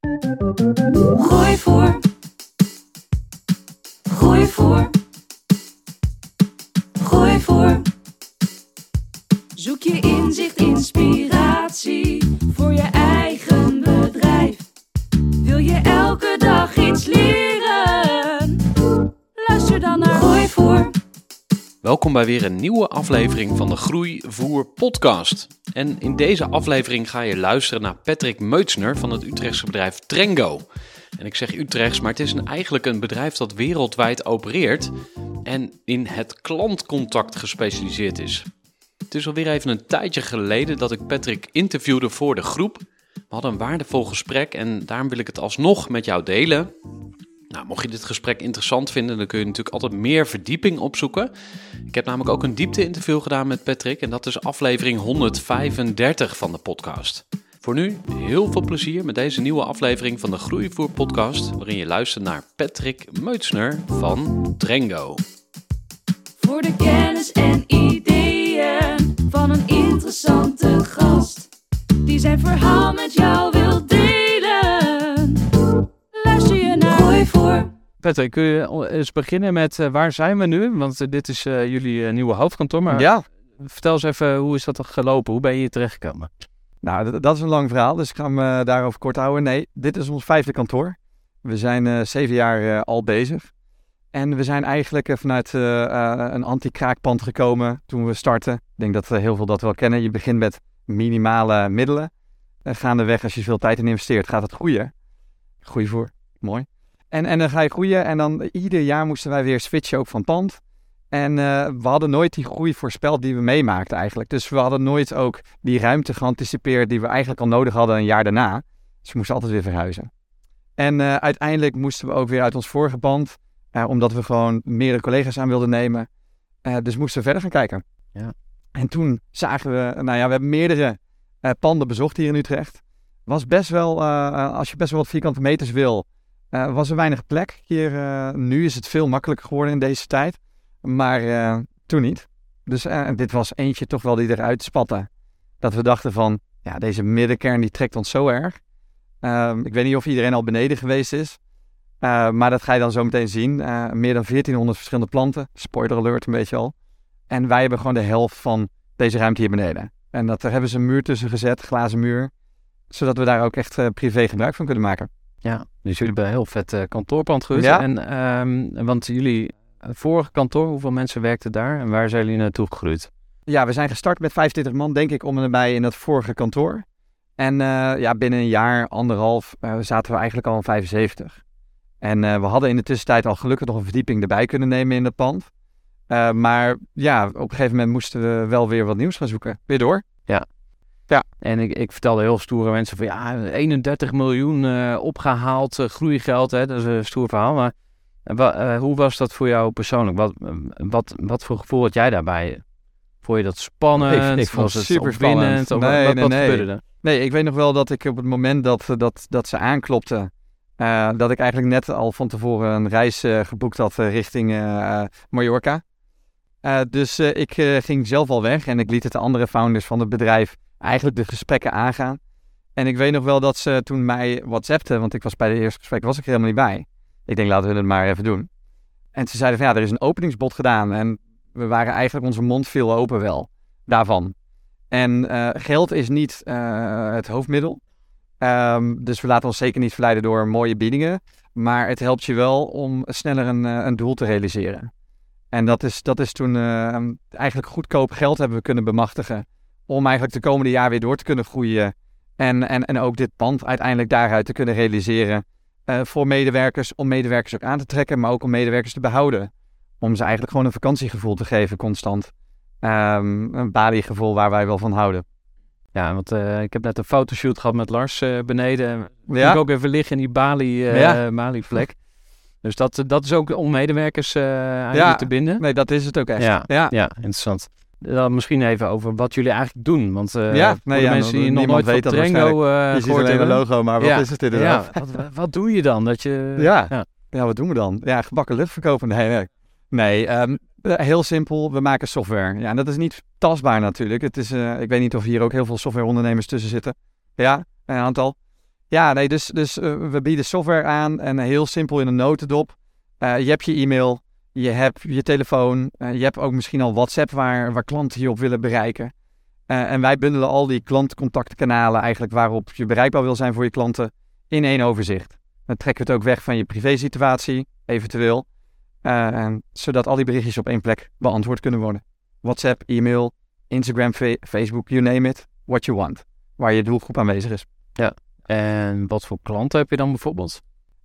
Gooi voor. Gooi voor. Gooi voor. Zoek je inzicht, inspiratie Welkom bij weer een nieuwe aflevering van de Groeivoer podcast. En in deze aflevering ga je luisteren naar Patrick Meutsner van het Utrechtse bedrijf Trengo. En ik zeg Utrechts, maar het is eigenlijk een bedrijf dat wereldwijd opereert en in het klantcontact gespecialiseerd is. Het is alweer even een tijdje geleden dat ik Patrick interviewde voor de groep. We hadden een waardevol gesprek en daarom wil ik het alsnog met jou delen. Nou, mocht je dit gesprek interessant vinden, dan kun je natuurlijk altijd meer verdieping opzoeken. Ik heb namelijk ook een diepte-interview gedaan met Patrick en dat is aflevering 135 van de podcast. Voor nu heel veel plezier met deze nieuwe aflevering van de Groeivoer podcast, waarin je luistert naar Patrick Meutsner van Drengo. Voor de kennis en ideeën van een interessante gast. Die zijn verhaal met jou Patrick, kun je eens beginnen met eh, waar zijn we nu? Want eh, dit is eh, jullie nieuwe hoofdkantoor. Maar Ja, vertel eens even, hoe is dat gelopen? Hoe ben je hier terechtgekomen? nou dat is een lang verhaal, dus ik ga me daarover kort houden. Nee, dit is ons vijfde kantoor. We zijn zeven jaar al bezig. En we zijn eigenlijk vanuit een anti-kraakpand gekomen toen we starten. Ik denk dat heel veel dat wel kennen. Je begint met minimale middelen. En gaandeweg, als je veel tijd in investeert, gaat het groeien. Groei voor, mooi. En, en dan ga je groeien en dan ieder jaar moesten wij weer switchen ook van pand. En eh, we hadden nooit die groei voorspeld die we meemaakten eigenlijk. Dus we hadden nooit ook die ruimte geanticipeerd die we eigenlijk al nodig hadden een jaar daarna. Dus we moesten altijd weer verhuizen. En eh, uiteindelijk moesten we ook weer uit ons vorige pand, eh, omdat we gewoon meerdere collega's aan wilden nemen. Dus moesten we verder gaan kijken. Ja. En toen zagen we, nou ja, we hebben meerdere panden bezocht hier in Utrecht. Was best wel, als je best wel wat vierkante meters wil, eh, was er weinig plek. Hier, eh, nu is het veel makkelijker geworden in deze tijd. Maar eh, toen niet. Dus dit was eentje toch wel die eruit spatte. Dat we dachten van, ja, deze middenkern die trekt ons zo erg. Ehm, ik weet niet of iedereen al beneden geweest is. Maar dat ga je dan zo meteen zien. Meer dan 1400 verschillende planten. Spoiler alert een beetje al. En wij hebben gewoon de helft van deze ruimte hier beneden. En dat, daar hebben ze een muur tussen gezet, glazen muur. Zodat we daar ook echt privé gebruik van kunnen maken. Ja, dus jullie hebben een heel vet eh, kantoorpand gehuurd. Ja. En, ehm, want jullie eh, vorige kantoor, hoeveel mensen werkten daar? En waar zijn jullie naartoe gegroeid? Ja, we zijn gestart met 25 man, denk ik, om en nabij in dat vorige kantoor. En eh, ja, binnen een jaar, anderhalf, zaten we eigenlijk al aan 75. En we hadden in de tussentijd al gelukkig nog een verdieping erbij kunnen nemen in dat pand. Maar ja, op een gegeven moment moesten we wel weer wat nieuws gaan zoeken. Weer door. En ik, ik vertelde heel stoere mensen van ja, 31 miljoen eh, opgehaald eh, groeigeld. Hè, dat is een stoer verhaal. Maar eh, hoe was dat voor jou persoonlijk? Wat, wat, wat voor gevoel had jij daarbij? Vond je dat spannend? Ik- ik vond was het opwindend? Of Nee, wat, nee, wat nee. gebeurde er? Nee, ik weet nog wel dat ik op het moment dat, dat, dat ze aanklopten, eh, dat ik eigenlijk net al van tevoren een reis geboekt had richting Mallorca. Dus ik ging zelf al weg en ik liet het de andere founders van het bedrijf eigenlijk de gesprekken aangaan. En ik weet nog wel dat ze toen mij WhatsAppten, want ik was bij de eerste gesprek was ik helemaal niet bij. Ik denk laten we het maar even doen. En ze zeiden van ja, er is een openingsbod gedaan en we waren eigenlijk onze mond viel open wel daarvan. En eh, geld is niet eh, het hoofdmiddel. Ehm, dus we laten ons zeker niet verleiden door mooie biedingen. Maar het helpt je wel om sneller een, eh, een doel te realiseren. En dat is, dat is toen eigenlijk goedkoop geld hebben we kunnen bemachtigen. Om eigenlijk de komende jaar weer door te kunnen groeien. En, en, en ook dit pand uiteindelijk daaruit te kunnen realiseren. eh, voor medewerkers, om medewerkers ook aan te trekken, maar ook om medewerkers te behouden. Om ze eigenlijk gewoon een vakantiegevoel te geven, constant. Ehm, een Bali-gevoel waar wij wel van houden. Ja, want eh, ik heb net een fotoshoot gehad met Lars eh, beneden. Ja? Ik ook even liggen in die Bali, Ja. Bali-plek. Dus dat, dat is ook om medewerkers aan Ja. te binden. Nee, dat is het ook echt. Ja. ja. Ja, interessant. Dan misschien even over wat jullie eigenlijk doen. Want eh Ja, nee, mensen die nog nooit weet van dat Drengo eh Je ziet alleen een logo, maar wat Ja. is het inderdaad? Ja, wat, wat doe je dan? Dat je, Ja. ja. Ja, wat doen we dan? Ja, gebakken lucht verkopen? Nee, nee. Nee, ehm, eh, heel simpel. We maken software. Ja, en dat is niet tastbaar natuurlijk. Het is, eh, ik weet niet of hier ook heel veel softwareondernemers tussen zitten. Ja, een aantal. Ja, nee, dus, dus we bieden software aan en heel simpel in een notendop. Je hebt je e-mail, je hebt je telefoon, eh, je hebt ook misschien al WhatsApp waar, waar klanten je op willen bereiken. Eh, en wij bundelen al die klantcontactkanalen eigenlijk waarop je bereikbaar wil zijn voor je klanten in één overzicht. Dan trekken we het ook weg van je privésituatie, eventueel. eh, zodat al die berichtjes op één plek beantwoord kunnen worden. WhatsApp, e-mail, Instagram, Fa- Facebook, you name it, what you want. Waar je doelgroep aanwezig is. En wat voor klanten heb je dan bijvoorbeeld?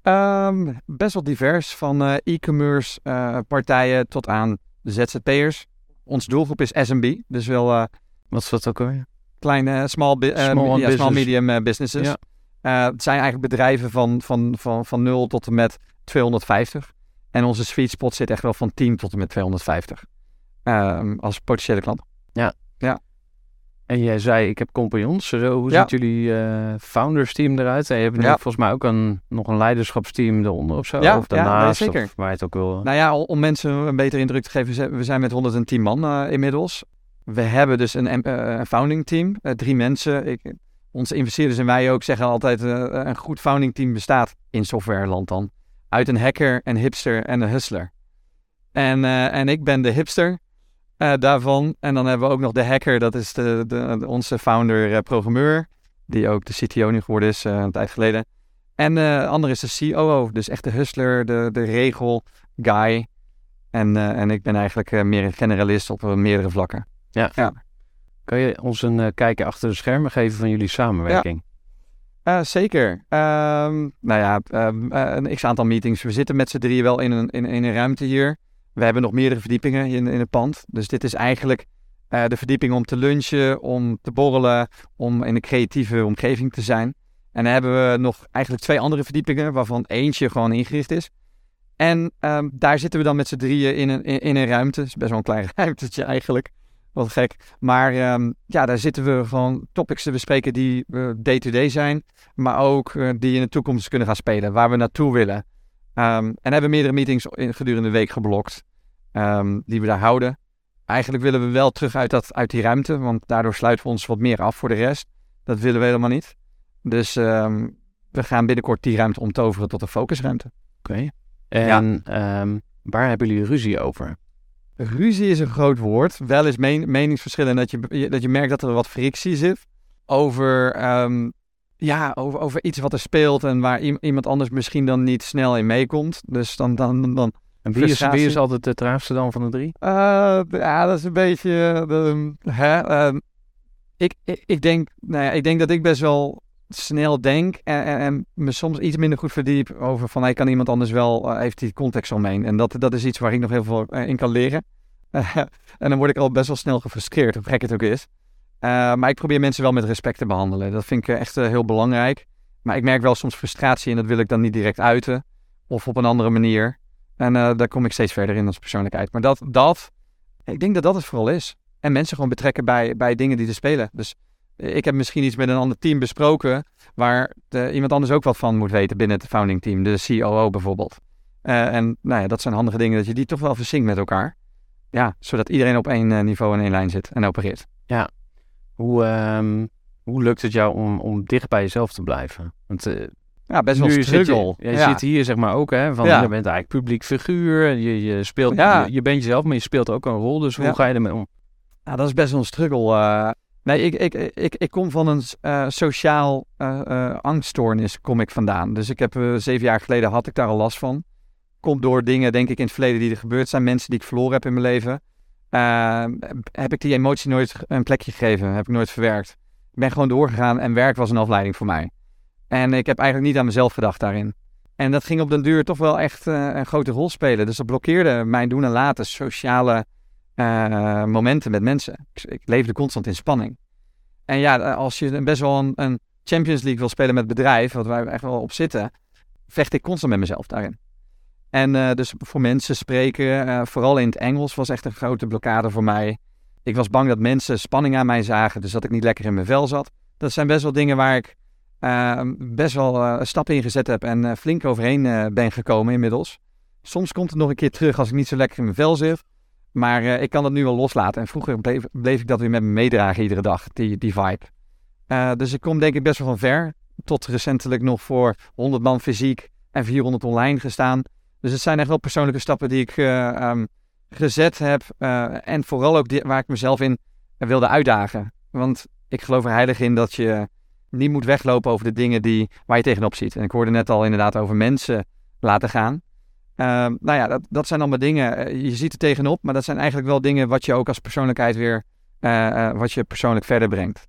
Ehm, best wel divers, van eh, e-commerce eh, partijen tot aan de ZZP'ers. Onze doelgroep is SMB, dus wel eh, Wat is dat ook alweer? kleine, small, Small ja, small medium businesses. Ja. Het zijn eigenlijk bedrijven van, van, van, van 0 tot en met 250. En onze sweet spot zit echt wel van 10 tot en met 250. Ehm, als potentiële klant. En jij zei, ik heb compagnons. Zo, hoe Ja. ziet jullie eh, founders team eruit? En je hebt nu Ja. volgens mij ook een, nog een leiderschapsteam eronder of zo. Ja, of nee, daarnaast, zeker. of waar het ook wil. Nou ja, om mensen een betere indruk te geven, we zijn- met 110 man eh, inmiddels. We hebben dus een, eh, een founding team, eh, drie mensen. Ik, onze investeerders en wij ook zeggen altijd, eh, een goed founding team bestaat in softwareland dan. Uit een hacker, een hipster en een hustler. En, eh, en ik ben de hipster eh, daarvan. En dan hebben we ook nog de hacker, dat is de, de, de- onze founder-programmeur. die ook de CTO nu geworden is, eh, een tijd geleden. En de andere is de COO, dus echt de hustler, de, de regel, guy. En, eh, en ik ben eigenlijk eh, meer een generalist op eh, meerdere vlakken. Kan je ons een eh, kijkje achter de schermen geven van jullie samenwerking? Eh, zeker. Ehm, nou ja, ehm, eh, een x-aantal meetings. We zitten met z'n drieën wel in een, in, in een ruimte hier. We hebben nog meerdere verdiepingen in, in het pand. Dus dit is eigenlijk eh, de verdieping om te lunchen, om te borrelen, om in een creatieve omgeving te zijn. En dan hebben we nog eigenlijk twee andere verdiepingen, waarvan eentje gewoon ingericht is. En ehm, daar zitten we dan met z'n drieën in een, in, een ruimte. Het is best wel een klein ruimtetje eigenlijk. Wat gek. Maar ehm, ja, daar zitten we gewoon topics te bespreken die eh, day-to-day zijn. Maar ook eh, die in de toekomst kunnen gaan spelen. Waar we naartoe willen. Ehm, en hebben meerdere meetings in, gedurende de week geblokt. ehm, die we daar houden. Eigenlijk willen we wel terug uit, dat, uit die ruimte. Want daardoor sluiten we ons wat meer af voor de rest. Dat willen we helemaal niet. Dus ehm, we gaan binnenkort die ruimte omtoveren tot een focusruimte. Oké. En waar hebben jullie ruzie over? Ruzie is een groot woord. Wel eens men- meningsverschillen dat je, dat je merkt dat er wat frictie zit. Over, ja, over, over iets wat er speelt en waar iem- iemand anders misschien dan niet snel in meekomt. Dus dan, dan, dan En wie is, Frustratie. wie is altijd de traagste dan van de drie? Eh, ja, dat is een beetje. eh, hè, ehm, ik, ik, ik, denk, nou ja, ik denk dat ik best wel snel denk en, en, en me soms iets minder goed verdiep over van hey, kan iemand anders wel, eh, heeft die context omheen. En dat, dat is iets waar ik nog heel veel in kan leren. en dan word ik al best wel snel gefrustreerd, hoe gek het ook is. Eh, maar ik probeer mensen wel met respect te behandelen. Dat vind ik eh, echt eh, heel belangrijk. Maar ik merk wel soms frustratie en dat wil ik dan niet direct uiten. Of op een andere manier. En daar kom ik steeds verder in als persoonlijkheid. Maar dat, dat, ik denk dat dat het vooral is. En mensen gewoon betrekken bij, bij dingen die er spelen. Dus ik heb misschien iets met een ander team besproken. waar de, iemand anders ook wat van moet weten binnen het founding team. De COO bijvoorbeeld. En nou ja, dat zijn handige dingen dat je die toch wel verzinkt met elkaar. Ja, zodat iedereen op één niveau en één lijn zit en opereert. Hoe, ehm, hoe lukt het jou om, om dicht bij jezelf te blijven? Want eh, Ja, best wel zit je, struggle. je ja. zit hier zeg maar ook, hè? Van, Ja. Je bent eigenlijk publiek figuur. Je, je, speelt, Ja. je, je bent jezelf, maar je speelt ook een rol. Dus hoe ga je ermee om? Ja, dat is best wel een struggle. eh. Nee, ik, ik, ik, ik kom van een uh, sociaal uh, uh, angststoornis kom ik vandaan. Dus ik heb zeven jaar geleden had ik daar al last van. Komt door dingen, denk ik, in het verleden die er gebeurd zijn. Mensen die ik verloren heb in mijn leven. Heb ik die emotie nooit een plekje gegeven. Heb ik nooit verwerkt. Ik ben gewoon doorgegaan en werk was een afleiding voor mij. En ik heb eigenlijk niet aan mezelf gedacht daarin. En dat ging op den duur toch wel echt een grote rol spelen. Dus dat blokkeerde mijn doen en laten, sociale uh, momenten met mensen. Ik, leefde constant in spanning. En ja, als je best wel een, een, Champions League wil spelen met bedrijf, wat wij echt wel op zitten, vecht ik constant met mezelf daarin. En uh, dus voor mensen spreken, uh, vooral in het Engels, was echt een grote blokkade voor mij. Ik was bang dat mensen spanning aan mij zagen, dus dat ik niet lekker in mijn vel zat. Dat zijn best wel dingen waar ik best wel stappen in gezet heb en flink overheen ben gekomen inmiddels. Soms komt het nog een keer terug als ik niet zo lekker in mijn vel zit. Maar ik kan het nu wel loslaten. En vroeger bleef, bleef, ik dat weer met me meedragen iedere dag, die, die vibe. Dus ik kom denk ik best wel van ver. Tot recentelijk nog voor 100 man fysiek en 400 online gestaan. Dus het zijn echt wel persoonlijke stappen die ik uh, um, gezet heb. en vooral ook waar ik mezelf in wilde uitdagen. Want ik geloof er heilig in dat je niet moet weglopen over de dingen die, waar je tegenop ziet. En ik hoorde net al inderdaad over mensen laten gaan. Uh, nou ja, dat, dat zijn allemaal dingen. Eh, je ziet er tegenop, maar dat zijn eigenlijk wel dingen wat je ook als persoonlijkheid weer, wat je persoonlijk verder brengt.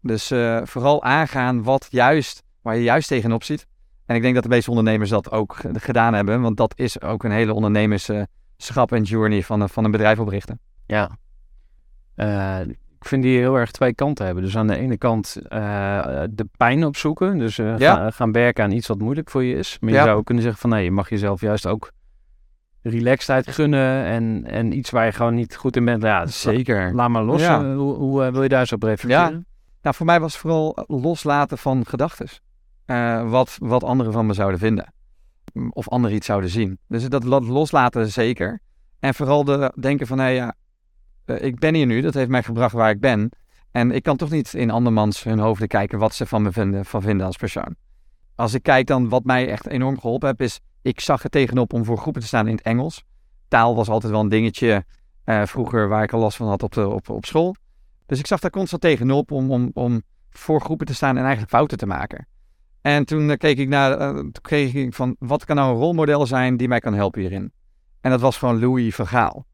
Dus vooral aangaan wat juist, waar je juist tegenop ziet. En ik denk dat de meeste ondernemers dat ook gedaan hebben, want dat is ook een hele ondernemerschap en journey van, van een bedrijf oprichten. Ja. ik vind die heel erg twee kanten hebben. Dus aan de ene kant de pijn opzoeken. Dus ja. gaan werken aan iets wat moeilijk voor je is. Maar je ja. zou ook kunnen zeggen van nee, je mag jezelf juist ook relaxedheid gunnen. En, en iets waar je gewoon niet goed in bent. Ja, zeker. Laat maar los. Hoe, hoe wil je daar zo op reflecteren? Ja. Nou, voor mij was het vooral loslaten van gedachten. Uh, wat, wat anderen van me zouden vinden. Of anderen iets zouden zien. Dus dat loslaten zeker. En vooral de denken van, hé ja, uh, ik ben hier nu, dat heeft mij gebracht waar ik ben. En ik kan toch niet in andermans hun hoofden kijken wat ze van me vinden, van vinden als persoon. Als ik kijk dan wat mij echt enorm geholpen heeft, is ik zag er tegenop om voor groepen te staan in het Engels. Taal was altijd wel een dingetje uh, vroeger waar ik al last van had op, de, op, op school. Dus ik zag daar constant tegenop om, om, om voor groepen te staan en eigenlijk fouten te maken. En toen uh, keek ik naar, uh, toen kreeg ik van wat kan nou een rolmodel zijn die mij kan helpen hierin. En dat was gewoon Louis Vergaal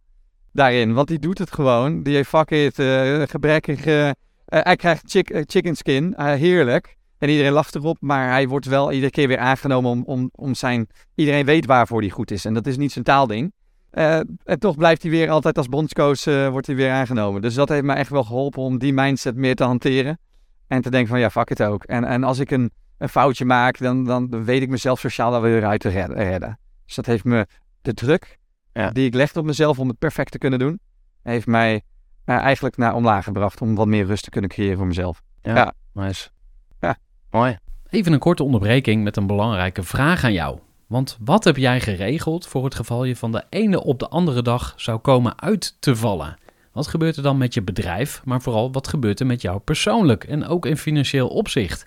daarin. Want die doet het gewoon. Die heeft fuck it, uh, gebrekkig... Hij krijgt chick, chicken skin, heerlijk. En iedereen lacht erop, maar hij wordt wel iedere keer weer aangenomen om, om, om zijn... Iedereen weet waarvoor hij goed is. En dat is niet zijn taalding. en toch blijft hij weer altijd als bondscoach wordt hij weer aangenomen. Dus dat heeft me echt wel geholpen om die mindset meer te hanteren. En te denken van ja, fuck het ook. En, en als ik een, een foutje maak, dan, dan weet ik mezelf sociaal wel weer uit te redden. Dus dat heeft me de druk ja. die ik legde op mezelf om het perfect te kunnen doen, heeft mij uh, eigenlijk naar omlaag gebracht om wat meer rust te kunnen creëren voor mezelf. Ja, ja. nice. Ja. Mooi. Even een korte onderbreking met een belangrijke vraag aan jou. Want wat heb jij geregeld voor het geval je van de ene op de andere dag zou komen uit te vallen? Wat gebeurt er dan met je bedrijf, maar vooral wat gebeurt er met jou persoonlijk en ook in financieel opzicht?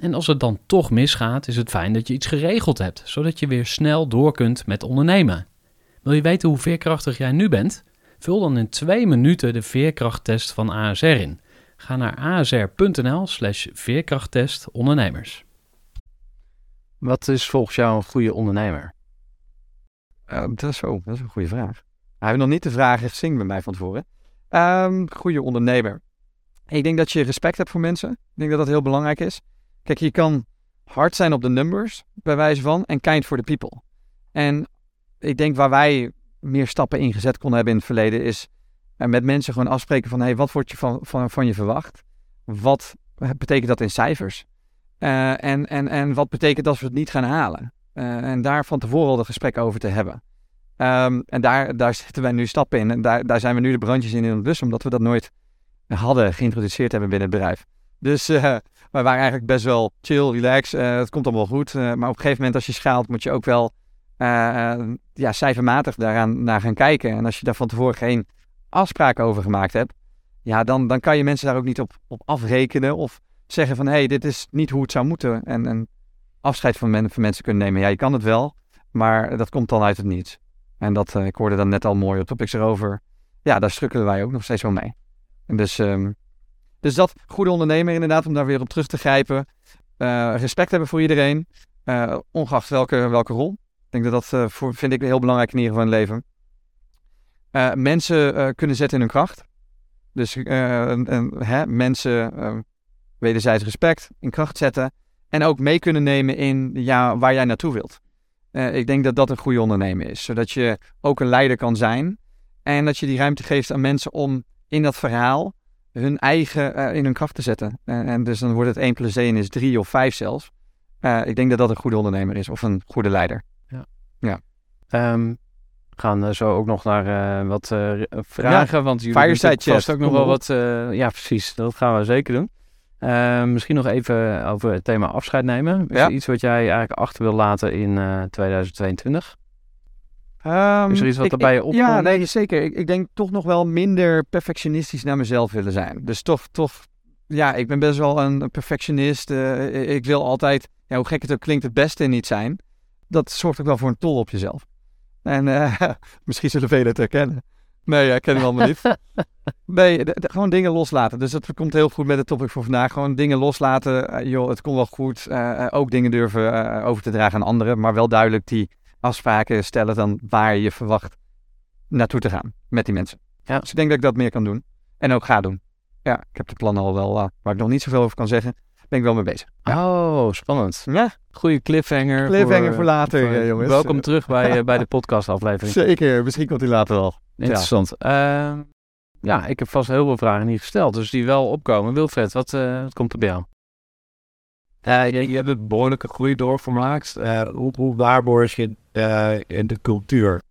En als het dan toch misgaat, is het fijn dat je iets geregeld hebt, zodat je weer snel door kunt met ondernemen. Wil je weten hoe veerkrachtig jij nu bent? Vul dan in twee minuten de veerkrachttest van ASR in. Ga naar asr.nl/slash veerkrachttest ondernemers. Wat is volgens jou een goede ondernemer? Uh, dat, is zo, dat is een goede vraag. Hij heeft nog niet de vraag gezien bij mij van tevoren. Um, goede ondernemer. Ik denk dat je respect hebt voor mensen. Ik denk dat dat heel belangrijk is. Kijk, je kan hard zijn op de numbers, bij wijze van, en kind for the people. En ik denk waar wij meer stappen ingezet konden hebben in het verleden, is met mensen gewoon afspreken van, hey, wat wordt je van, van, je verwacht? Wat betekent dat in cijfers? Uh, en, en, en wat betekent als we het niet gaan halen? En daar van tevoren al de gesprek over te hebben. Um, en daar, daar zetten wij nu stappen in. En daar, daar zijn we nu de brandjes in in het bus, omdat we dat nooit hadden geïntroduceerd hebben binnen het bedrijf. Dus wij waren eigenlijk best wel chill, relax. eh, het komt allemaal goed. eh, maar op een gegeven moment als je schaalt moet je ook wel eh, ja, cijfermatig daaraan naar gaan kijken. En als je daar van tevoren geen afspraken over gemaakt hebt, ja, dan, dan kan je mensen daar ook niet op, op afrekenen of zeggen van hé, hey, dit is niet hoe het zou moeten. En, en afscheid van, van mensen kunnen nemen. Ja, je kan het wel, maar dat komt dan uit het niets. En dat, ik hoorde dan net al mooi op topics erover. Ja, daar strukkelen wij ook nog steeds wel mee. En dus, ehm, dus dat, goede ondernemer inderdaad, om daar weer op terug te grijpen. Eh, respect hebben voor iedereen, eh, ongeacht welke, welke rol. Ik denk dat dat, eh, voor, vind ik heel belangrijk in ieder geval in het leven. Mensen kunnen zetten in hun kracht. Dus en- hè, mensen wederzijds respect in kracht zetten. En ook mee kunnen nemen in ja, waar jij naartoe wilt. Ik denk dat dat een goede ondernemer is. Zodat je ook een leider kan zijn. En dat je die ruimte geeft aan mensen om in dat verhaal hun eigen eh, in hun kracht te zetten. En, en dus dan wordt het 1 plus 1 is 3 of 5 zelfs. Eh, ik denk dat dat een goede ondernemer is of een goede leider. Ehm, we gaan eh, zo ook nog naar eh, wat eh, vragen, want jullie fireside vast ook nog wel wat... eh, ja, precies. Dat gaan we zeker doen. Ehm, misschien nog even over het thema afscheid nemen. Is Ja. iets wat jij eigenlijk achter wil laten in eh, 2022? Ehm, Is er iets wat ik- er bij je opkomt? Ja, nee, zeker. Ik, ik denk toch nog wel minder perfectionistisch naar mezelf willen zijn. Dus toch, toch ja, ik ben best wel een perfectionist. Eh, ik wil altijd, ja, hoe gek het ook klinkt, het beste in iets zijn. Dat zorgt ook wel voor een tol op jezelf. En eh, misschien zullen velen het herkennen. Nee, ja, ik ken hem allemaal niet. Nee, de- de- gewoon dingen loslaten. Dus dat komt heel goed met het topic voor vandaag. Gewoon dingen loslaten. Eh, joh, het komt wel goed. Ook dingen durven over te dragen aan anderen. Maar wel duidelijk die afspraken stellen dan waar je verwacht naartoe te gaan met die mensen. Ja. Dus ik denk dat ik dat meer kan doen. En ook ga doen. Ja, ik heb de plannen al wel, eh, waar ik nog niet zoveel over kan zeggen, ben ik wel mee bezig. Oh, spannend. Ja, Goede cliffhanger. cliffhanger voor, later, voor- eh, jongens. Welkom terug bij, eh, bij de podcastaflevering. Zeker, misschien komt hij later wel. Interessant. Ehm, ja, ik heb vast heel veel vragen niet gesteld, dus die wel opkomen. Wilfred, wat, eh, wat komt er bij jou? Je, je hebt een behoorlijke groei doorgemaakt. Eh hoe, hoe waarborg je in de cultuur?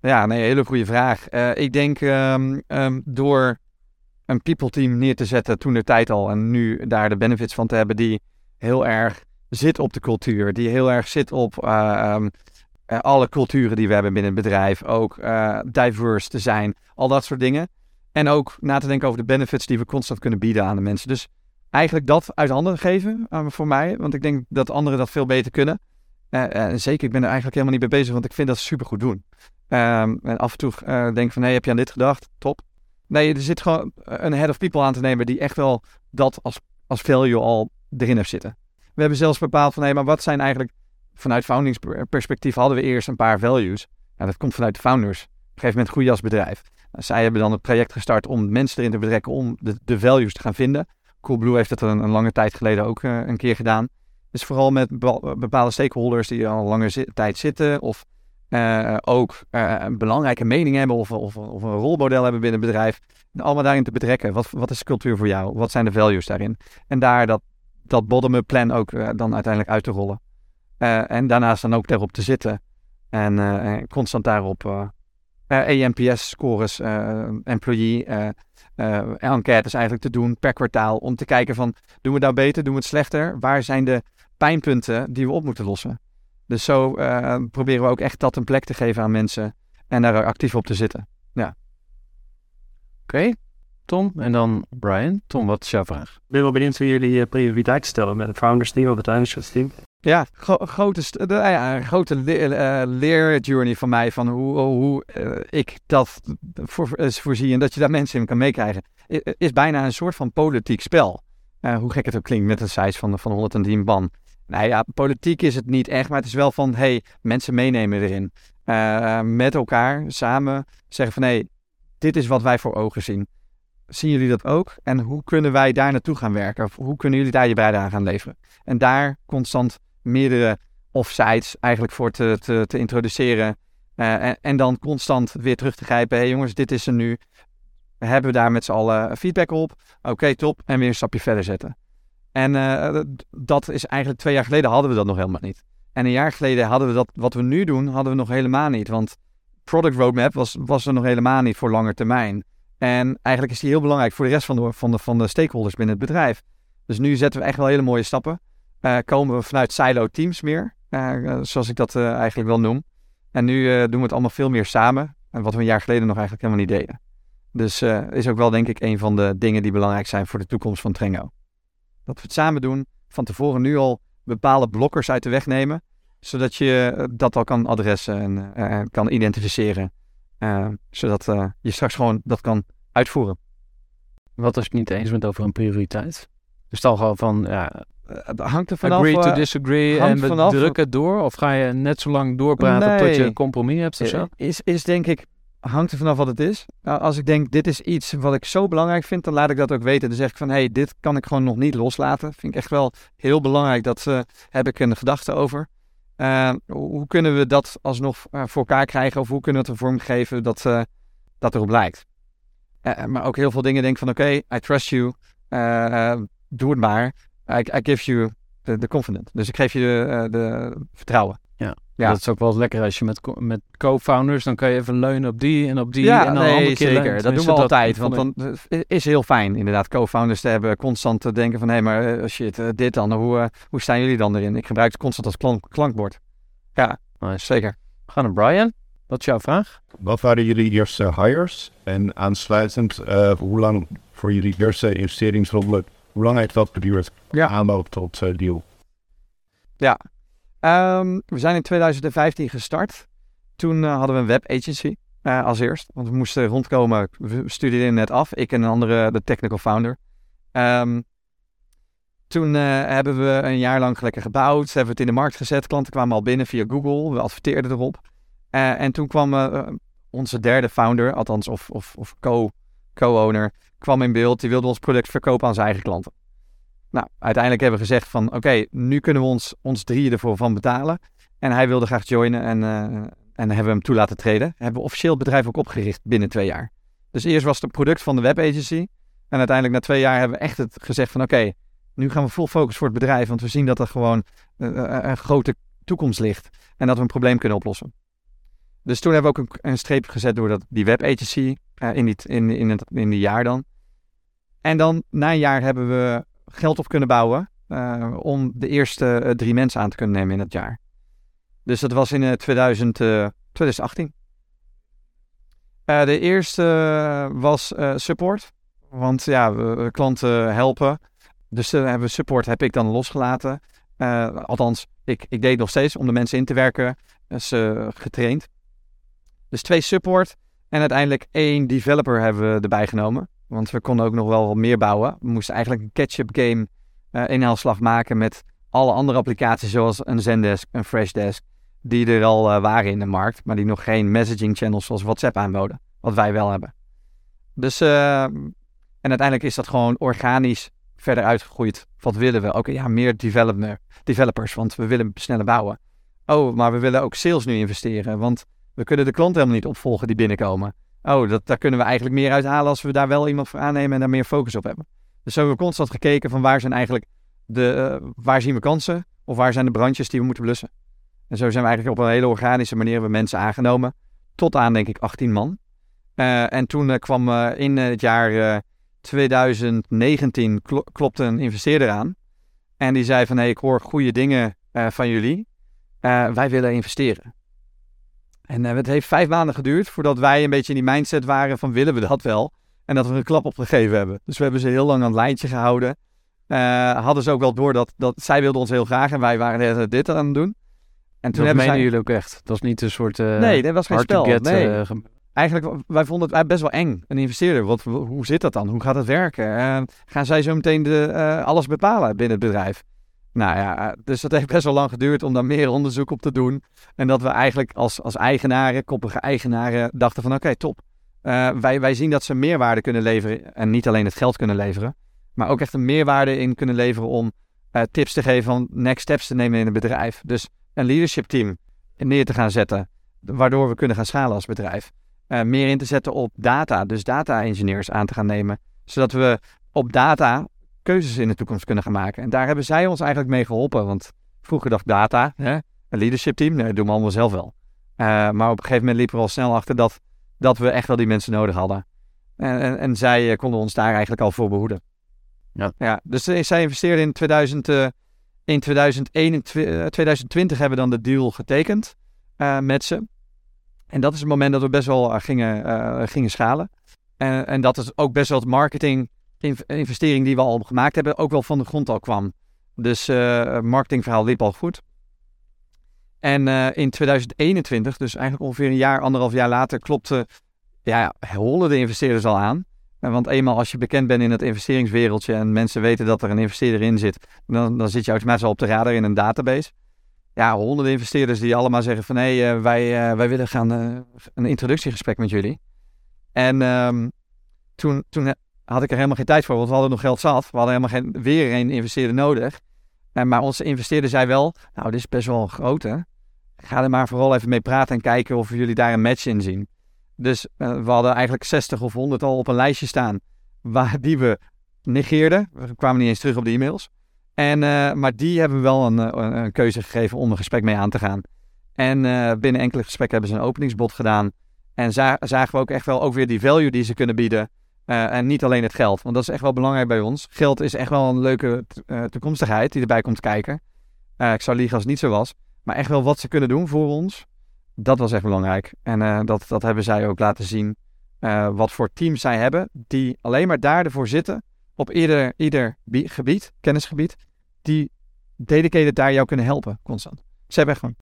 Ja, nee, hele goede vraag. Eh, ik denk ehm, ehm, door een people team neer te zetten toen de tijd al en nu daar de benefits van te hebben die heel erg zit op de cultuur, die heel erg zit op eh, ehm, eh, alle culturen die we hebben binnen het bedrijf, ook eh, diverse te zijn, al dat soort dingen. En ook na te denken over de benefits die we constant kunnen bieden aan de mensen. Dus eigenlijk dat uit handen geven eh, voor mij, want ik denk dat anderen dat veel beter kunnen. Eh, en zeker, ik ben er eigenlijk helemaal niet mee bezig, want ik vind dat ze super goed doen. Ehm, en af en toe eh, denk ik van, hé, heb je aan dit gedacht? Top. Nee, er zit gewoon een head of people aan te nemen die echt wel dat als, als value al erin heeft zitten. We hebben zelfs bepaald van, hé, maar wat zijn eigenlijk... Vanuit foundingsperspectief hadden we eerst een paar values. En dat komt vanuit de founders. Op een gegeven moment groei als bedrijf. Nou, zij hebben dan het project gestart om mensen erin te betrekken om de, de values te gaan vinden. Coolblue heeft dat een, een lange tijd geleden ook eh, een keer gedaan. Dus vooral met bepa- bepaalde stakeholders die al lange zi- tijd zitten of eh, ook eh, een belangrijke mening hebben of, of, of een rolmodel hebben binnen het bedrijf. En allemaal daarin te betrekken. Wat, wat is de cultuur voor jou? Wat zijn de values daarin? En daar dat, dat bottom-up plan ook eh, dan uiteindelijk uit te rollen. Eh, en daarnaast dan ook daarop te zitten. En eh, constant daarop eh EMPS-scores, eh, employee, eh eh, enquêtes eigenlijk te doen per kwartaal. Om te kijken van, doen we het nou beter, doen we het slechter? Waar zijn de pijnpunten die we op moeten lossen? Dus zo eh, proberen we ook echt dat een plek te geven aan mensen en daar actief op te zitten. Oké, Tom en dan Brian. Tom, wat is jouw vraag? Ik ben wel benieuwd hoe jullie eh, prioriteiten stellen met het founders team of het ownership team. Ja, gro- grote, de, ja, een grote le- eh, leerjourney van mij van hoe, hoe eh, ik dat voor, voorzie en dat je daar mensen in kan meekrijgen. Is bijna een soort van politiek spel. Eh, hoe gek het ook klinkt met een size van, van 110 ban. Nou ja, politiek is het niet echt, maar het is wel van, hey, mensen meenemen erin. Eh, met elkaar, samen, zeggen van, hey, dit is wat wij voor ogen zien. Zien jullie dat ook? En hoe kunnen wij daar naartoe gaan werken? Of hoe kunnen jullie daar je bijdrage aan gaan leveren? En daar constant meerdere offsites eigenlijk voor te, te, te introduceren. Eh, en, en dan constant weer terug te grijpen. Hé hey jongens, dit is er nu. Hebben we daar met z'n allen feedback op? Oké, top. En weer een stapje verder zetten. En eh, dat- is eigenlijk twee jaar geleden hadden we dat nog helemaal niet. En een jaar geleden hadden we dat, wat we nu doen, hadden we nog helemaal niet. Want product roadmap was, was er nog helemaal niet voor lange termijn. En eigenlijk is die heel belangrijk voor de rest van de, van de, van de stakeholders binnen het bedrijf. Dus nu zetten we echt wel hele mooie stappen. Eh, komen we vanuit silo teams meer, eh, zoals ik dat eigenlijk wel noem. En nu doen we het allemaal veel meer samen. En wat we een jaar geleden nog eigenlijk helemaal niet deden. Dus is ook wel denk ik een van de dingen die belangrijk zijn voor de toekomst van Trengo. Dat we het samen doen, van tevoren nu al bepaalde blokkers uit de weg nemen. Zodat je eh, dat al kan adressen en eh, kan identificeren. Eh, zodat je straks gewoon dat kan uitvoeren. Wat als je het niet eens bent over een prioriteit? Dus dan gewoon van, ja, Het hangt er vanaf. agree to disagree en we vanaf- drukken het door? Of ga je net zo lang doorpraten tot je een compromis hebt of zo? Is, is denk ik, hangt er vanaf wat het is. Nou, als ik denk, dit is iets wat ik zo belangrijk vind, dan laat ik dat ook weten. Dan zeg ik van, hé, hey, dit kan ik gewoon nog niet loslaten. Vind ik echt wel heel belangrijk. Dat eh, heb ik een gedachte over. Eh, hoe kunnen we dat alsnog eh, voor elkaar krijgen? Of hoe kunnen we het een vorm geven dat, dat erop lijkt? Maar ook heel veel dingen denk van, oké, I trust you. Doe het maar. I, give you the, confidence. Dus ik geef je de, de vertrouwen. Ja. Dat is ook wel lekker als je met, met co-founders, dan kan je even leunen op die en op die. ja, en dan nee, keer zeker. leunen. Dat doen we altijd. Want dan eh, is heel fijn inderdaad co-founders te hebben. Constant te denken van, hé, maar eh, shit, eh, dit dan. Hoe, hoe staan jullie dan erin? Ik gebruik het constant als klank, klankbord. Ja, Nice. zeker. We gaan naar Brian. Wat is jouw vraag? Wat waren jullie eerste hires? En aansluitend, hoe lang voor jullie eerste investeringsronde, hoe lang heeft dat geduurd? Ja. Aanloop tot deal. Ehm, we zijn in 2015 gestart. Toen eh, hadden we een web agency eh, als eerst. Want we moesten rondkomen. We studeerden net af. Ik en een andere, de technical founder. Ehm, toen eh, hebben we een jaar lang lekker gebouwd. Hebben we het in de markt gezet. Klanten kwamen al binnen via Google. We adverteerden erop. En toen kwam onze derde founder, althans of, of, of co- co-owner, kwam in beeld. Die wilde ons product verkopen aan zijn eigen klanten. Nou, uiteindelijk hebben we gezegd van oké, nu kunnen we ons, ons drieën ervoor van betalen. En hij wilde graag joinen en, eh, en hebben we hem toe laten treden. Hebben we officieel het bedrijf ook opgericht binnen twee jaar. Dus eerst was het een product van de web agency. En uiteindelijk na twee jaar hebben we echt het gezegd van oké, nu gaan we vol focus voor het bedrijf. Want we zien dat er gewoon eh, eh, een grote toekomst ligt. En dat we een probleem kunnen oplossen. Dus toen hebben we ook een, streep gezet door dat, die web agency eh, in, in, in, het, in die jaar dan. En dan na een jaar hebben we geld op kunnen bouwen eh, om de eerste eh, drie mensen aan te kunnen nemen in het jaar. Dus dat was in eh, 2000, eh, 2018. Eh, de eerste was support. Want ja, we, klanten helpen. Dus hebben support heb ik dan losgelaten. Althans, ik, ik deed nog steeds om de mensen in te werken. Eh, getraind. Dus twee support. En uiteindelijk één developer hebben we erbij genomen. Want we konden ook nog wel wat meer bouwen. We moesten eigenlijk een catch-up game eh inhaalslag maken met alle andere applicaties zoals een Zendesk, een Freshdesk, die er al eh, waren in de markt, maar die nog geen messaging channels zoals WhatsApp aanboden, wat wij wel hebben. Dus, eh, en uiteindelijk is dat gewoon organisch verder uitgegroeid. Wat willen we? Oké, ja, meer developer, developers, want we willen sneller bouwen. Oh, maar we willen ook sales nu investeren, want we kunnen de klanten helemaal niet opvolgen die binnenkomen. Oh, dat, daar kunnen we eigenlijk meer uithalen als we daar wel iemand voor aannemen en daar meer focus op hebben. Dus zo hebben we constant gekeken van waar zijn eigenlijk de, eh, waar zien we kansen of waar zijn de brandjes die we moeten blussen. En zo zijn we eigenlijk op een hele organische manier we mensen aangenomen. Tot aan denk ik 18 man. Eh, en toen eh, kwam in het jaar eh, 2019 klo- klopte een investeerder aan. En die zei van hey, ik hoor goede dingen van jullie. Wij willen investeren. En eh, het heeft vijf maanden geduurd voordat wij een beetje in die mindset waren van willen we dat wel. En dat we een klap opgegeven hebben. Dus we hebben ze heel lang aan het lijntje gehouden. Eh, hadden ze ook wel door dat, dat zij wilden ons heel graag en wij waren dit aan het doen. En toen dat hebben menen zij... jullie ook echt. Dat was niet een soort uh, nee, dat was geen spel. get. nee. ge- Eigenlijk, wij vonden het best wel eng, een investeerder. Wat, hoe zit dat dan? Hoe gaat het werken? Gaan zij zo meteen de, alles bepalen binnen het bedrijf? Nou ja, eh, dus dat heeft best wel lang geduurd om daar meer onderzoek op te doen. En dat we eigenlijk als, als eigenaren, koppige eigenaren, dachten van oké, top. Eh, wij, wij zien dat ze meerwaarde kunnen leveren en niet alleen het geld kunnen leveren. Maar ook echt een meerwaarde in kunnen leveren om eh, tips te geven van next steps te nemen in het bedrijf. Dus een leadership team neer te gaan zetten, waardoor we kunnen gaan schalen als bedrijf. Meer in te zetten op data, dus data engineers aan te gaan nemen. Zodat we op data keuzes in de toekomst kunnen gaan maken. En daar hebben zij ons eigenlijk mee geholpen. Want vroeger dacht data, hè, een leadership team, nee, dat doen we allemaal zelf wel. Uh, maar op een gegeven moment liepen we al snel achter dat, dat we echt wel die mensen nodig hadden. En, en, en zij uh, konden ons daar eigenlijk al voor behoeden. Ja. ja dus eh, zij investeerden in, 2000, eh, in 2021, eh, 2020 hebben we dan de deal getekend eh, met ze. En dat is het moment dat we best wel eh, gingen, eh, gingen schalen. En, en dat is ook best wel het marketing investering die we al gemaakt hebben, ook wel van de grond al kwam. Dus eh, het marketingverhaal liep al goed. En eh, in 2021, dus eigenlijk ongeveer een jaar, anderhalf jaar later, klopte ja, de investeerders al aan. Eh, Want eenmaal als je bekend bent in het investeringswereldje en mensen weten dat er een investeerder in zit, dan, dan zit je automatisch al op de radar in een database. Ja, honderden investeerders die allemaal zeggen van hé, hey, wij, wij willen gaan een introductiegesprek met jullie. En ehm, toen, toen had ik er helemaal geen tijd voor, want we hadden nog geld zat. We hadden helemaal geen, weer een investeerder nodig. En, maar onze investeerder zei wel, nou dit is best wel groot hè. Ga er maar vooral even mee praten en kijken of jullie daar een match in zien. Dus eh, we hadden eigenlijk 60 of 100 al op een lijstje staan, waar, die we negeerden. We kwamen niet eens terug op de e-mails. En, eh, maar die hebben we wel een, eh, een, een keuze gegeven om een gesprek mee aan te gaan. En binnen enkele gesprekken hebben ze een openingsbod gedaan. En za- zagen we ook echt wel ook weer die value die ze kunnen bieden. Eh, en niet alleen het geld, want dat is echt wel belangrijk bij ons. Geld is echt wel een leuke eh, toekomstigheid die erbij komt kijken. Eh, ik zou liegen als het niet zo was. Maar echt wel wat ze kunnen doen voor ons, dat was echt belangrijk. En dat, dat hebben zij ook laten zien. wat voor teams zij hebben, die alleen maar daar ervoor zitten. Op ieder, ieder bie- gebied, kennisgebied. Die dedicated daar jou kunnen helpen, constant. Ze hebben echt gewoon...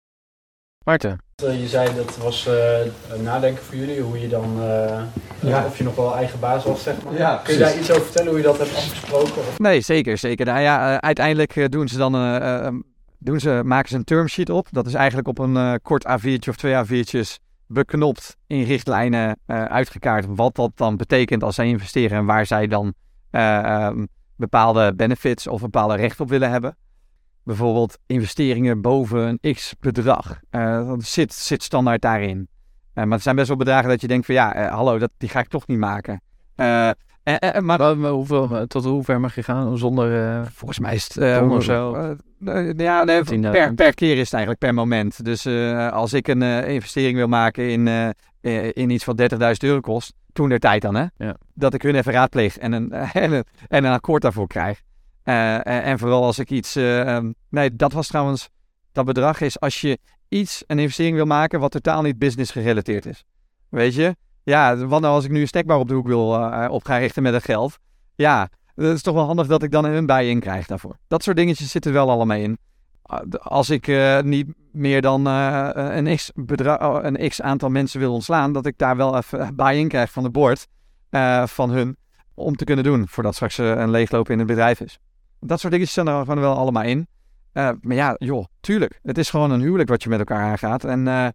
Maarten, Eh, Je zei dat was eh, nadenken voor jullie, hoe je dan, eh, Ja. of je nog wel eigen baas was, zeg maar. Ja, Kun je daar iets over vertellen, hoe je dat hebt afgesproken? Of? Nee, zeker, zeker. Nou ja, eh, uiteindelijk doen ze dan, eh, eh, doen ze, maken ze een termsheet op. Dat is eigenlijk op een eh, kort A4'tje of twee A4'tjes beknopt in richtlijnen eh, uitgekaart wat dat dan betekent als zij investeren en waar zij dan eh, ehm, bepaalde benefits of bepaalde recht op willen hebben. Bijvoorbeeld investeringen boven een x bedrag. Eh, dat zit, zit standaard daarin. Eh, maar het zijn best wel bedragen dat je denkt van ja, eh, hallo, dat, die ga ik toch niet maken. Eh, eh, eh, maar hoeveel, tot hoe ver mag je gaan zonder... Volgens mij is het... of zo? ja, nee, 10.000. per, per keer is het eigenlijk per moment. Dus als ik een investering wil maken in, in iets wat 30.000 euro kost, toen der tijd dan, hè? Ja. Dat ik hun even raadpleeg en een, en een, en een akkoord daarvoor krijg. Eh, en, vooral als ik iets... eh, ehm, nee, dat was trouwens... Dat bedrag is als je iets, een investering wil maken wat totaal niet business gerelateerd is. Weet je? Ja, wat nou als ik nu een snackbar op de hoek wil eh, op gaan richten met het geld? Ja, het is toch wel handig dat ik dan een buy-in krijg daarvoor. Dat soort dingetjes zitten wel allemaal in. Ah, Als ik niet meer dan een, x bedra- oh, een x aantal mensen wil ontslaan, dat ik daar wel even buy-in krijg van de board van hun om te kunnen doen voordat straks een leeglopen in het bedrijf is. Dat soort dingetjes zijn er gewoon wel allemaal in. Eh, maar ja, joh, tuurlijk. Het is gewoon een huwelijk wat je met elkaar aangaat. En eh,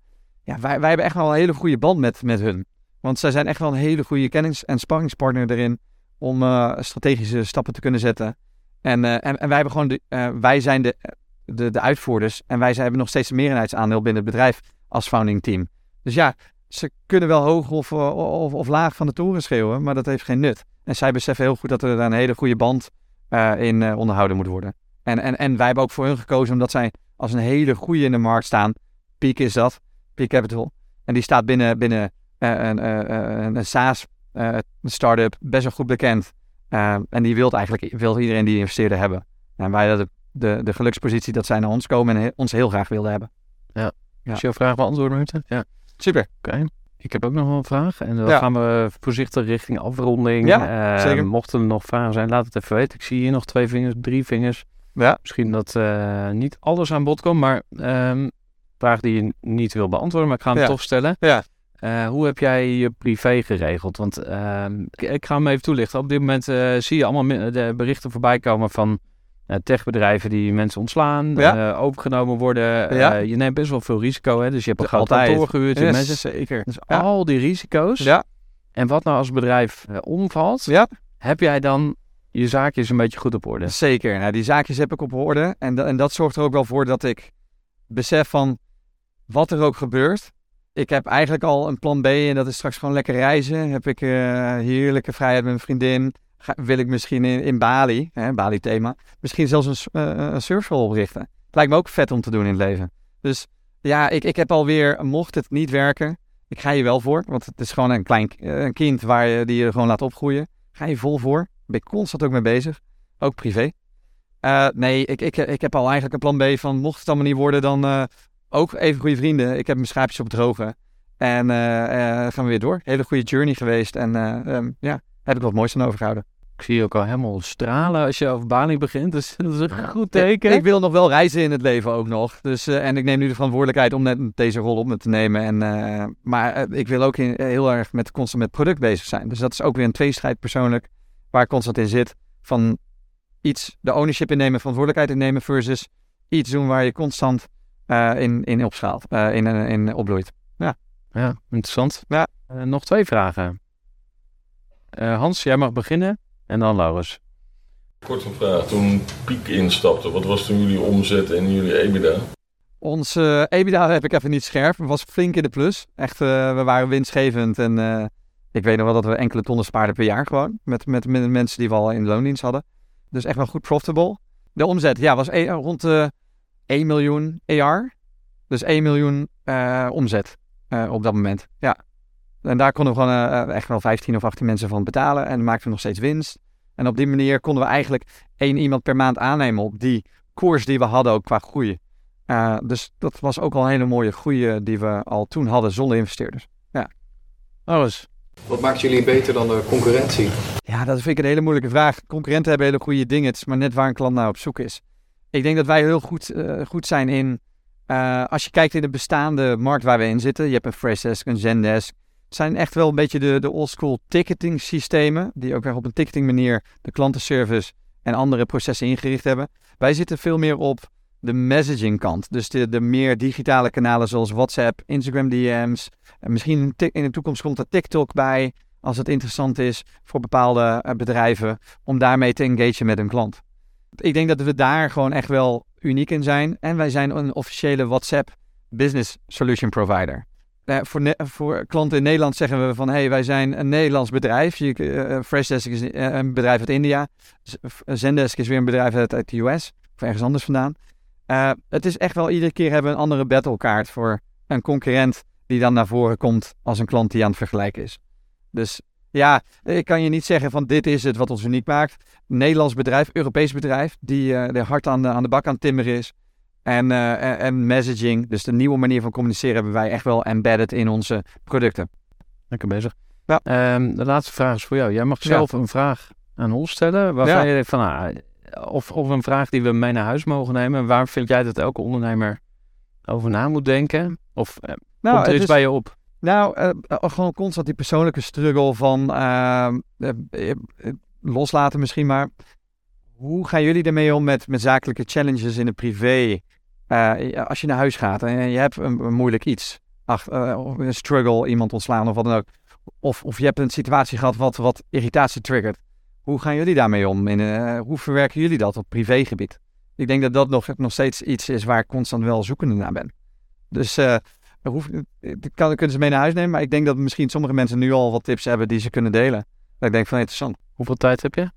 ja, wij, wij hebben echt wel een hele goede band met, met hun. Want zij zijn echt wel een hele goede kennis- en sparringspartner erin om eh, strategische stappen te kunnen zetten. En, en, en wij hebben gewoon, de, wij zijn de, de, de uitvoerders en wij zijn, hebben nog steeds een meerderheidsaandeel binnen het bedrijf als founding team. Dus ja, ze kunnen wel hoog of, of, of laag van de toren schreeuwen, maar dat heeft geen nut. En zij beseffen heel goed dat er daar een hele goede band eh, in eh, onderhouden moet worden. En, en, en wij hebben ook voor hun gekozen omdat zij als een hele goede in de markt staan. Peak is dat, Peak Capital. En die staat binnen, binnen eh, een, een, een SaaS eh, een start-up, best wel goed bekend. En die wil eigenlijk wil iedereen die investeerder hebben. En wij hadden de, de, gelukspositie dat zij naar ons komen en he- ons heel graag wilden hebben. Ja. Is jouw vraag beantwoord, Maarten? Ja. Super. Oké. Ik heb ook nog wel een vraag. En dan Ja. gaan we voorzichtig richting afronding. Ja, Eh, zeker. Mochten er nog vragen zijn, laat het even weten. Ik zie hier nog twee vingers, drie vingers. Ja. Misschien dat eh, niet alles aan bod komt, maar ehm vraag die je niet wil beantwoorden, maar ik ga hem Ja. toch stellen. Ja. Eh, hoe heb jij je privé geregeld? Want ehm, ik, ik ga hem even toelichten. Op dit moment zie je allemaal de berichten voorbij komen van techbedrijven die mensen ontslaan, Ja. eh, overgenomen worden. Ja. Eh, je neemt best wel veel risico, hè? dus je hebt een groot Altijd. kantoor gehuurd, Yes, mensen. zeker. Dus Ja. al die risico's. Ja. En wat nou als het bedrijf eh, omvalt, Ja. heb jij dan je zaakjes een beetje goed op orde? Zeker. Nou, die zaakjes heb ik op orde. En, da- en dat zorgt er ook wel voor dat ik besef van wat er ook gebeurt. Ik heb eigenlijk al een plan B en dat is straks gewoon lekker reizen. Heb ik eh, heerlijke vrijheid met mijn vriendin. Wil ik misschien in, Bali, hè, Bali thema, misschien zelfs een, een surfschool oprichten. Lijkt me ook vet om te doen in het leven. Dus ja, ik, ik heb alweer, mocht het niet werken, ik ga je wel voor. Want het is gewoon een klein eh, een kind waar je, die je gewoon laat opgroeien. Ga je vol voor. Ben ik constant ook mee bezig. ook privé. Nee, ik, ik, ik heb al eigenlijk een plan B van mocht het allemaal niet worden, dan ook even goede vrienden. Ik heb mijn schaapjes op het droge. En gaan we weer door. Hele goede journey geweest. En eh, ehm, ja, heb ik wat moois aan overgehouden. Ik zie je ook al helemaal stralen als je over Bali begint. Dus dat is een goed teken. Ik, ik wil nog wel reizen in het leven ook nog. Dus, eh, en ik neem nu de verantwoordelijkheid om net deze rol op me te nemen. En, eh, maar eh, ik wil ook in- heel erg met, constant met product bezig zijn. Dus dat is ook weer een tweestrijd persoonlijk waar ik constant in zit. Van iets de ownership innemen, verantwoordelijkheid innemen versus iets doen waar je constant in, in opschaalt, in, in, in opbloeit. Ja, interessant. Ja. Nog twee vragen. Eh, Hans, jij mag beginnen. En dan Laurens. Korte vraag. Toen Piek instapte, wat was toen jullie omzet en jullie EBITDA? Ons eh, EBITDA heb ik even niet scherp. Het was flink in de plus. Echt, eh, we waren winstgevend. En eh, ik weet nog wel dat we enkele tonnen spaarden per jaar gewoon. Met, met, met mensen die we al in de loondienst hadden. Dus echt wel goed profitable. De omzet, ja, was e- rond de 1 miljoen AR. Dus 1 miljoen eh, omzet eh, op dat moment. Ja. En daar konden we gewoon eh, echt wel 15 of 18 mensen van betalen. En dan maakten we nog steeds winst. En op die manier konden we eigenlijk één iemand per maand aannemen op die koers die we hadden ook qua groei. Uh, dus dat was ook al een hele mooie groei die we al toen hadden zonder investeerders. Laurens. Wat maakt jullie beter dan de concurrentie? Ja, dat vind ik een hele moeilijke vraag. Concurrenten hebben hele goede dingen. Het is maar net waar een klant naar op zoek is. Ik denk dat wij heel goed, uh, goed zijn in... Uh, als je kijkt in de bestaande markt waar we in zitten. Je hebt een Freshdesk, een Zendesk. Het zijn echt wel een beetje de, de oldschool ticketing systemen. Die ook weer op een ticketing manier de klantenservice en andere processen ingericht hebben. Wij zitten veel meer op de messaging kant. Dus de, meer digitale kanalen zoals WhatsApp, Instagram DM's. En misschien in de toekomst komt er TikTok bij. Als het interessant is voor bepaalde uh, bedrijven. Om daarmee te engagen met een klant. Ik denk dat we daar gewoon echt wel uniek in zijn. En wij zijn een officiële WhatsApp Business Solution Provider. Uh, voor, voor, klanten in Nederland zeggen we van... hey, wij zijn een Nederlands bedrijf. Je, uh, Freshdesk is een bedrijf uit India. Zendesk is weer een bedrijf uit, de US. Of ergens anders vandaan. Het is echt wel iedere keer hebben we een andere battlekaart voor een concurrent die dan naar voren komt als een klant die aan het vergelijken is. Dus ja, ik kan je niet zeggen van dit is het wat ons uniek maakt. Nederlands bedrijf, Europees bedrijf, die er hard aan de, aan de bak aan het timmeren is. En, uh, en, en messaging, dus de nieuwe manier van communiceren, hebben wij echt wel embedded in onze producten. Lekker bezig. Ja. Um, de laatste vraag is voor jou. Jij mag zelf ja. een vraag aan ons stellen waarvan ja. je denkt van... Ah, of, of een vraag die we mee naar huis mogen nemen. Waar vind jij dat elke ondernemer over na moet denken? Of uh, nou, komt er iets is, bij je op? Nou, uh, uh, gewoon constant die persoonlijke struggle van loslaten misschien maar. Hoe gaan jullie ermee om met, met zakelijke challenges in het privé? Als je naar huis gaat en je hebt een, moeilijk iets. Ach, een struggle, iemand ontslaan of wat dan ook. Of, of je hebt een situatie gehad wat, wat irritatie triggert. Hoe gaan jullie daarmee om? In, uh, hoe verwerken jullie dat op privégebied? Ik denk dat dat nog, nog steeds iets is waar ik constant wel zoekende naar ben. Dus hoef, kan, kunnen ze mee naar huis nemen. Maar ik denk dat misschien sommige mensen nu al wat tips hebben die ze kunnen delen. Dat ik denk van interessant. Hoeveel tijd heb je?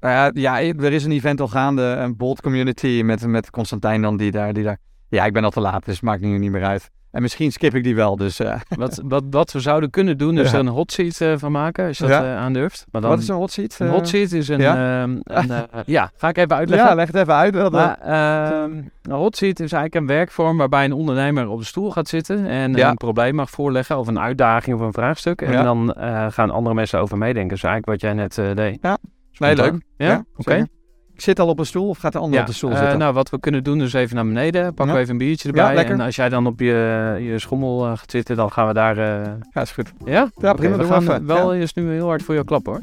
Uh, ja, er is een event al gaande. Een Bold Community met, met Constantijn dan die daar, die daar... Ja, ik ben al te laat, dus het maakt nu niet meer uit. En misschien skip ik die wel, dus... Uh. Wat, wat, wat we zouden kunnen doen, is ja. er een hot seat uh, van maken, als je dat uh, aandurft. Maar dan, wat is een hot seat? Een hot seat is een... Ja, een, ja ga ik even uitleggen. Ja, leg het even uit. Maar, ehm, een hot seat is eigenlijk een werkvorm waarbij een ondernemer op de stoel gaat zitten en ja. een probleem mag voorleggen of een uitdaging of een vraagstuk. En dan gaan andere mensen over meedenken. Is eigenlijk wat jij net deed. Ja, heel leuk. Ja, oké. Okay. Ik zit al op een stoel of gaat de ander ja, op de stoel zitten? Uh, nou, wat we kunnen doen is even naar beneden. Pakken ja. we even een biertje erbij. Ja, en als jij dan op je, je schommel uh, gaat zitten, dan gaan we daar... Uh... Ja, is goed. Ja? Ja, prima. We gaan even. wel ja. eerst nu heel hard voor jou klappen hoor.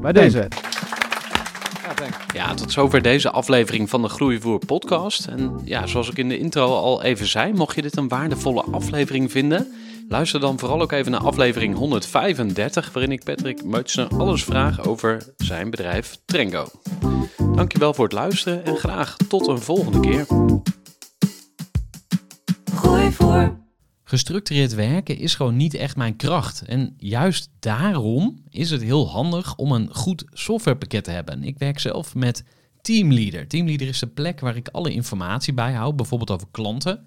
Bij deze. Ja, tot zover deze aflevering van de Groeivoer podcast. En ja, zoals ik in de intro al even zei, mocht je dit een waardevolle aflevering vinden... Luister dan vooral ook even naar aflevering 135, waarin ik Patrick Meutsner alles vraag over zijn bedrijf Trengo. Dankjewel voor het luisteren en graag tot een volgende keer. Gooi voor. Gestructureerd werken is gewoon niet echt mijn kracht. En juist daarom is het heel handig om een goed softwarepakket te hebben. Ik werk zelf met Teamleader. Teamleader is de plek waar ik alle informatie bijhoud, bijvoorbeeld over klanten